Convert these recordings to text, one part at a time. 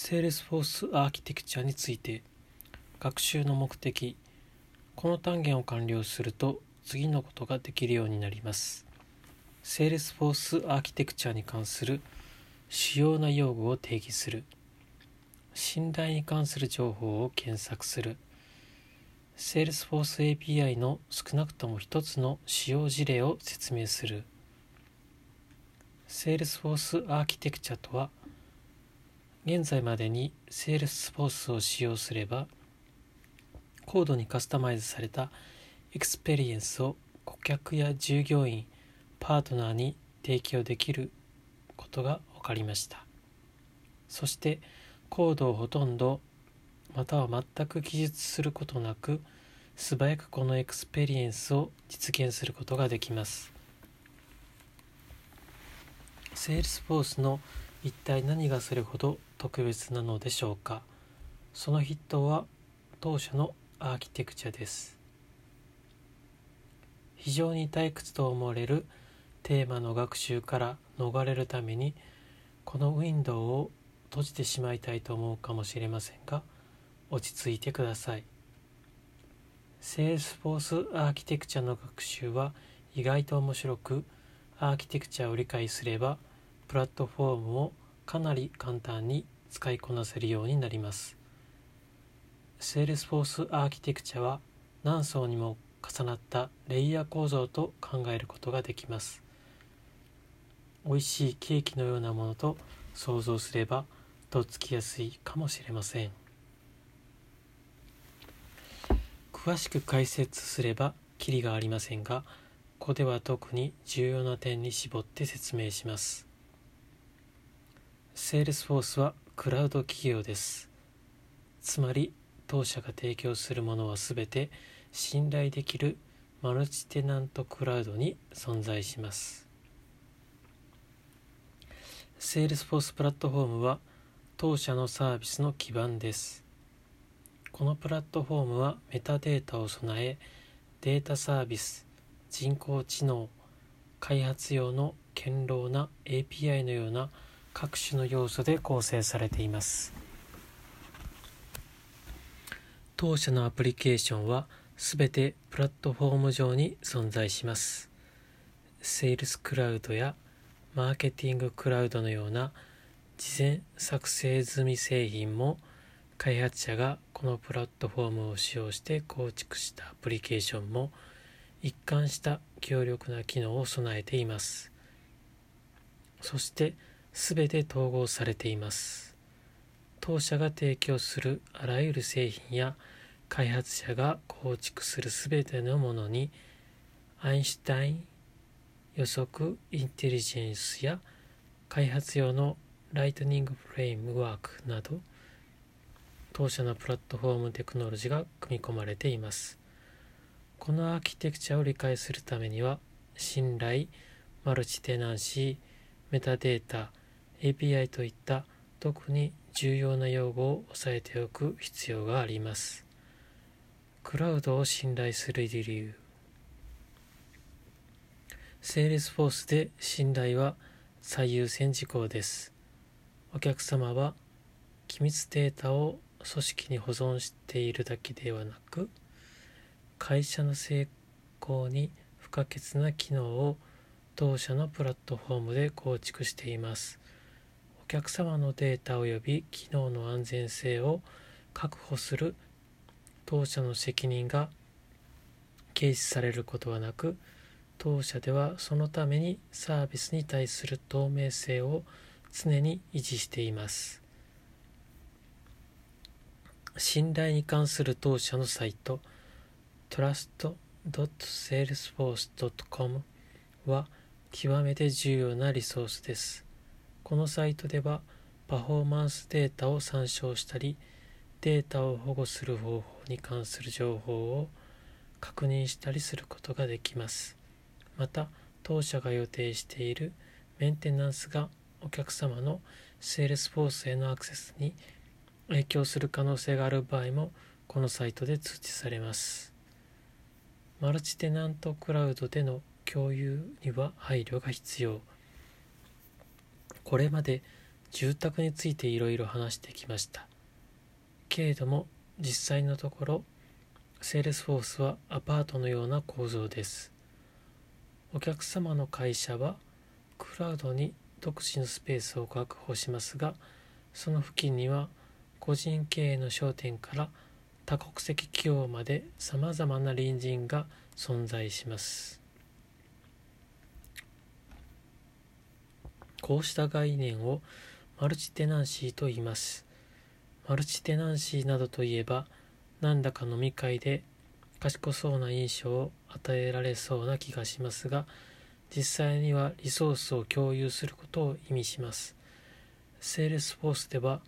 Salesforce アーキテクチャについて学習の目的この単元を完了すると次のことができるようになります。 Salesforce アーキテクチャに関する主要な用語を定義する。信頼に関する情報を検索する。Salesforce API の少なくとも一つの使用事例を説明する。Salesforce アーキテクチャとは現在までに Salesforce を使用すれば高度にカスタマイズされたエクスペリエンスを顧客や従業員パートナーに提供できることが分かりました。そしてコードをほとんどまたは全く記述することなく素早くこのエクスペリエンスを実現することができます。Salesforce の一体何がそれほど特別なのでしょうか？その筆頭は当社のアーキテクチャです非常に退屈と思われるテーマの学習から逃れるためにこのウィンドウを閉じてしまいたいと思うかもしれませんが落ち着いてください。 Salesforce アーキテクチャの学習は意外と面白く、アーキテクチャを理解すれば、プラットフォームをかなり簡単に使いこなせるようになります。 Salesforce アーキテクチャは何層にも重なったレイヤー構造と考えることができます。美味しいケーキのようなものと想像すればとっつきやすいかもしれません。詳しく解説すればきりがありませんがここでは特に重要な点に絞って説明します Salesforce はクラウド企業です。つまり当社が提供するものは全て信頼できるマルチテナントクラウドに存在します。 Salesforce プラットフォームは当社のサービスの基盤です。このプラットフォームはメタデータを備えデータサービス人工知能開発用の堅牢な API のような各種の要素で構成されています。当社のアプリケーションはすべてプラットフォーム上に存在します。セールスクラウドやマーケティングクラウドのような事前作成済み製品も開発者がこのプラットフォームを使用して構築したアプリケーションも一貫した強力な機能を備えています。そして全て統合されています当社が提供するあらゆる製品や開発者が構築する全てのものにEinstein 予測インテリジェンスや開発用の Lightning フレームワークなど当社のプラットフォームテクノロジーが組み込まれています。このアーキテクチャを理解するためには、信頼、マルチテナンシー、メタデータ、API といった特に重要な用語を押さえておく必要があります。クラウドを信頼する理由。 Salesforce で信頼は最優先事項です。お客様は機密データを組織に保存しているだけではなく会社の成功に不可欠な機能を当社のプラットフォームで構築していますお客様のデータ及び機能の安全性を確保する当社の責任が軽視されることはなく当社ではそのためにサービスに対する透明性を常に維持しています信頼に関する当社のサイト trust.salesforce.com は極めて重要なリソースです。このサイトではパフォーマンスデータを参照したりデータを保護する方法に関する情報を確認したりすることができます。また当社が予定しているメンテナンスがお客様の Salesforce へのアクセスに影響する可能性がある場合もこのサイトで通知されます。マルチテナントクラウドでの共有には配慮が必要。これまで住宅についていろいろ話してきました。けれども実際のところ Salesforce はアパートのような構造です。お客様の会社はクラウドに独自のスペースを確保しますがその付近には個人経営の商店から多国籍企業までさまざまな隣人が存在します。こうした概念をマルチテナンシーと言います。マルチテナンシーなどといえば何だか飲み会で賢そうな印象を与えられそうな気がしますが実際にはリソースを共有することを意味します。 Salesforce では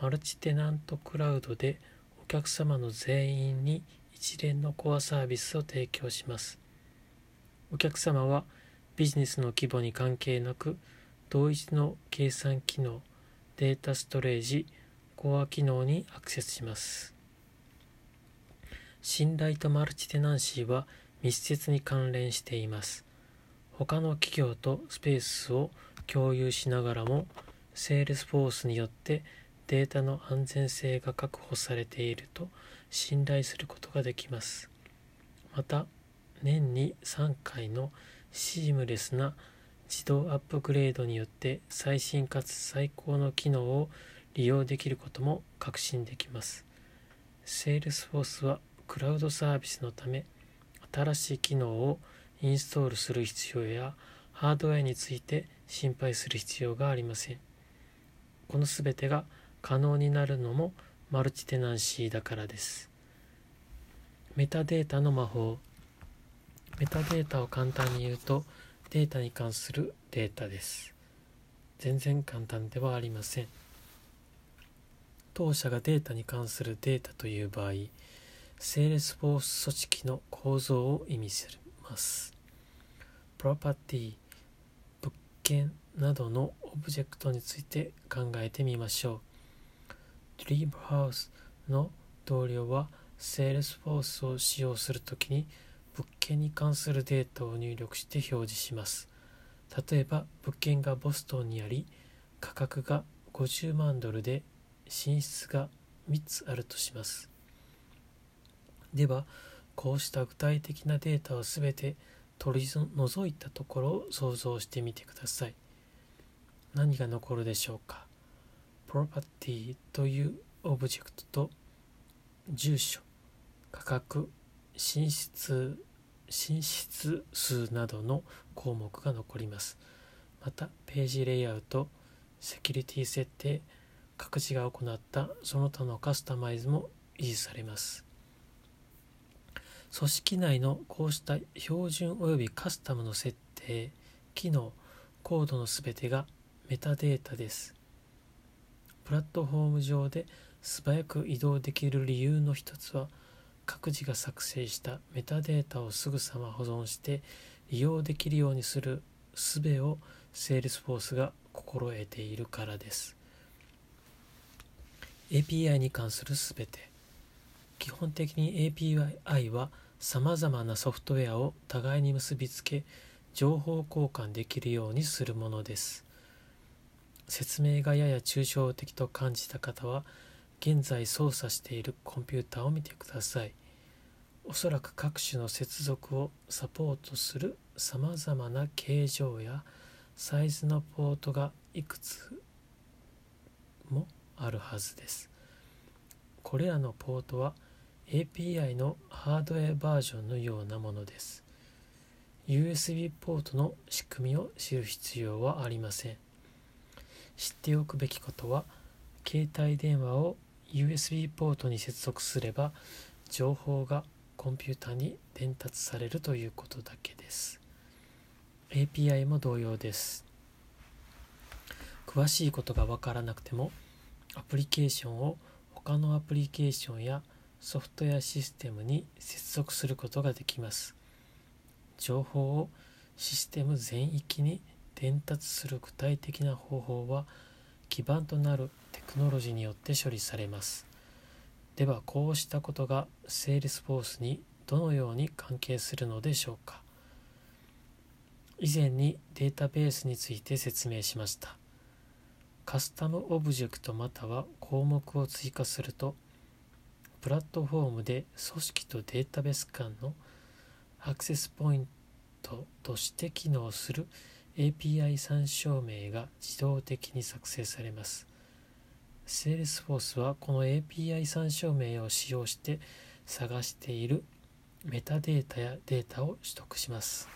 マルチテナントクラウドでお客様の全員に一連のコアサービスを提供します。お客様はビジネスの規模に関係なく同一の計算機能データストレージコア機能にアクセスします。信頼とマルチテナンシーは密接に関連しています。他の企業とスペースを共有しながらも Salesforce によってデータの安全性が確保されていると信頼することができます。また年に3回のシームレスな自動アップグレードによって最新かつ最高の機能を利用できることも確信できます。Salesforce はクラウドサービスのため新しい機能をインストールする必要やハードウェアについて心配する必要がありません。この全てが可能になるのもマルチテナンシーだからです。メタデータの魔法メタデータを簡単に言うとデータに関するデータです。全然簡単ではありません。当社がデータに関するデータという場合 Salesforce 組織の構造を意味します。プロパティ物件などのオブジェクトについて考えてみましょう。ドリームハウスの同僚は Salesforce を使用するときに物件に関するデータを入力して表示します。例えば物件がボストンにあり価格が50万ドルで寝室が3つあるとします。ではこうした具体的なデータを全て取り除いたところを想像してみてください。何が残るでしょうか？プロパティというオブジェクトと住所価格寝室寝室数などの項目が残ります。またページレイアウトセキュリティ設定各自が行ったその他のカスタマイズも維持されます。組織内のこうした標準及びカスタムの設定機能コードのすべてがメタデータです。プラットフォーム上で素早く移動できる理由の一つは各自が作成したメタデータをすぐさま保存して利用できるようにする術を Salesforce が心得ているからです。API に関するすべて。基本的に API はさまざまなソフトウェアを互いに結びつけ情報交換できるようにするものです。説明がやや抽象的と感じた方は現在操作しているコンピューターを見てください。おそらく各種の接続をサポートするさまざまな形状やサイズのポートがいくつもあるはずです。これらのポートは API のハードウェアバージョンのようなものです。USB ポートの仕組みを知る必要はありません。知っておくべきことは携帯電話を USB ポートに接続すれば情報がコンピューターに伝達されるということだけです。API も同様です。詳しいことがわからなくてもアプリケーションを他のアプリケーションやソフトウェアシステムに接続することができます。情報をシステム全域に伝達する具体的な方法は基盤となるテクノロジーによって処理されます。ではこうしたことが Salesforce にどのように関係するのでしょうか？以前にデータベースについて説明しましたカスタムオブジェクトまたは項目を追加するとプラットフォームで組織とデータベース間のアクセスポイントとして機能する API 参照名が自動的に作成されます。Salesforce はこの API 参照名を使用して探しているメタデータやデータを取得します。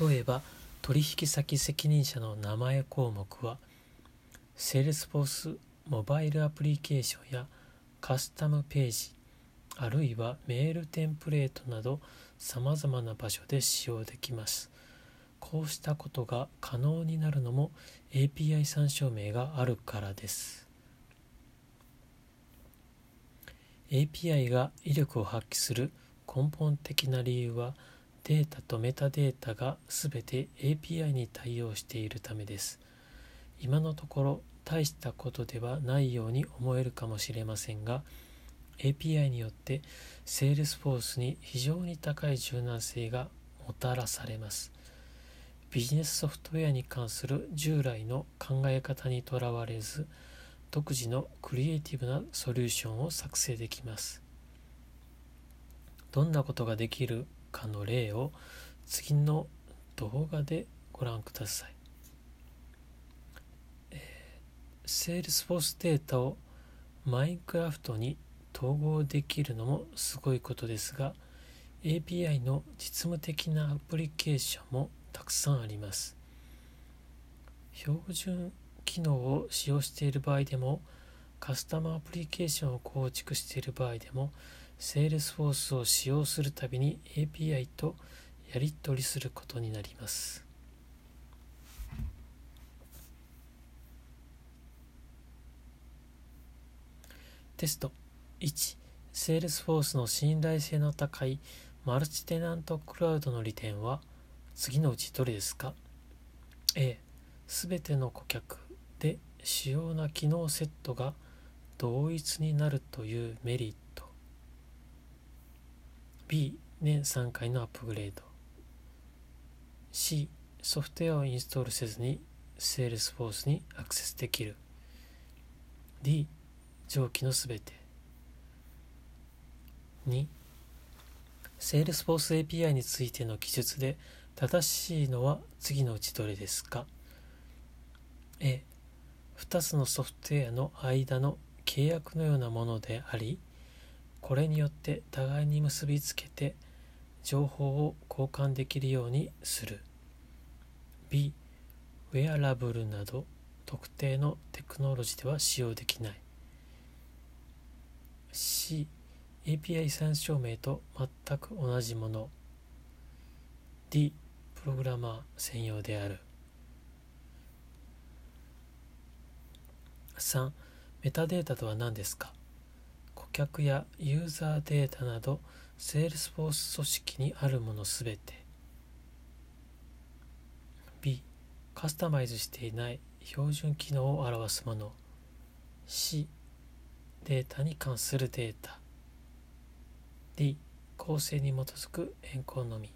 例えば取引先責任者の名前項目は Salesforce モバイルアプリケーションやカスタムページあるいはメールテンプレートなどさまざまな場所で使用できます。こうしたことが可能になるのも API 参照名があるからです。API が威力を発揮する根本的な理由はデータとメタデータが全て API に対応しているためです。今のところ大したことではないように思えるかもしれませんが API によって Salesforce に非常に高い柔軟性がもたらされます。ビジネスソフトウェアに関する従来の考え方にとらわれず独自のクリエイティブなソリューションを作成できます。どんなことができるかの例を次の動画でご覧ください。セールスフォースデータをマインクラフトに統合できるのもすごいことですが API の実務的なアプリケーションもたくさんあります。標準機能を使用している場合でもカスタマーアプリケーションを構築している場合でも Salesforce を使用するたびに API とやり取りすることになります。テスト。1 Salesforce の信頼性の高いマルチテナントクラウドの利点は次のうちどれですか？A すべての顧客で主要な機能セットが同一になるというメリット。B 年3回のアップグレード。C ソフトウェアをインストールせずに Salesforce にアクセスできる。D 上記のすべて。2 Salesforce API についての記述で正しいのは次のうちどれですか？A 2つのソフトウェアの間の契約のようなものでありこれによって互いに結びつけて情報を交換できるようにする。B ウェアラブルなど特定のテクノロジーでは使用できない。C API 参照明と全く同じもの。D プログラマー専用である。3メタデータとは何ですか？顧客やユーザーデータなど Salesforce 組織にあるものすべて。B カスタマイズしていない標準機能を表すもの。C データに関するデータ。D 構成に基づく変更のみ。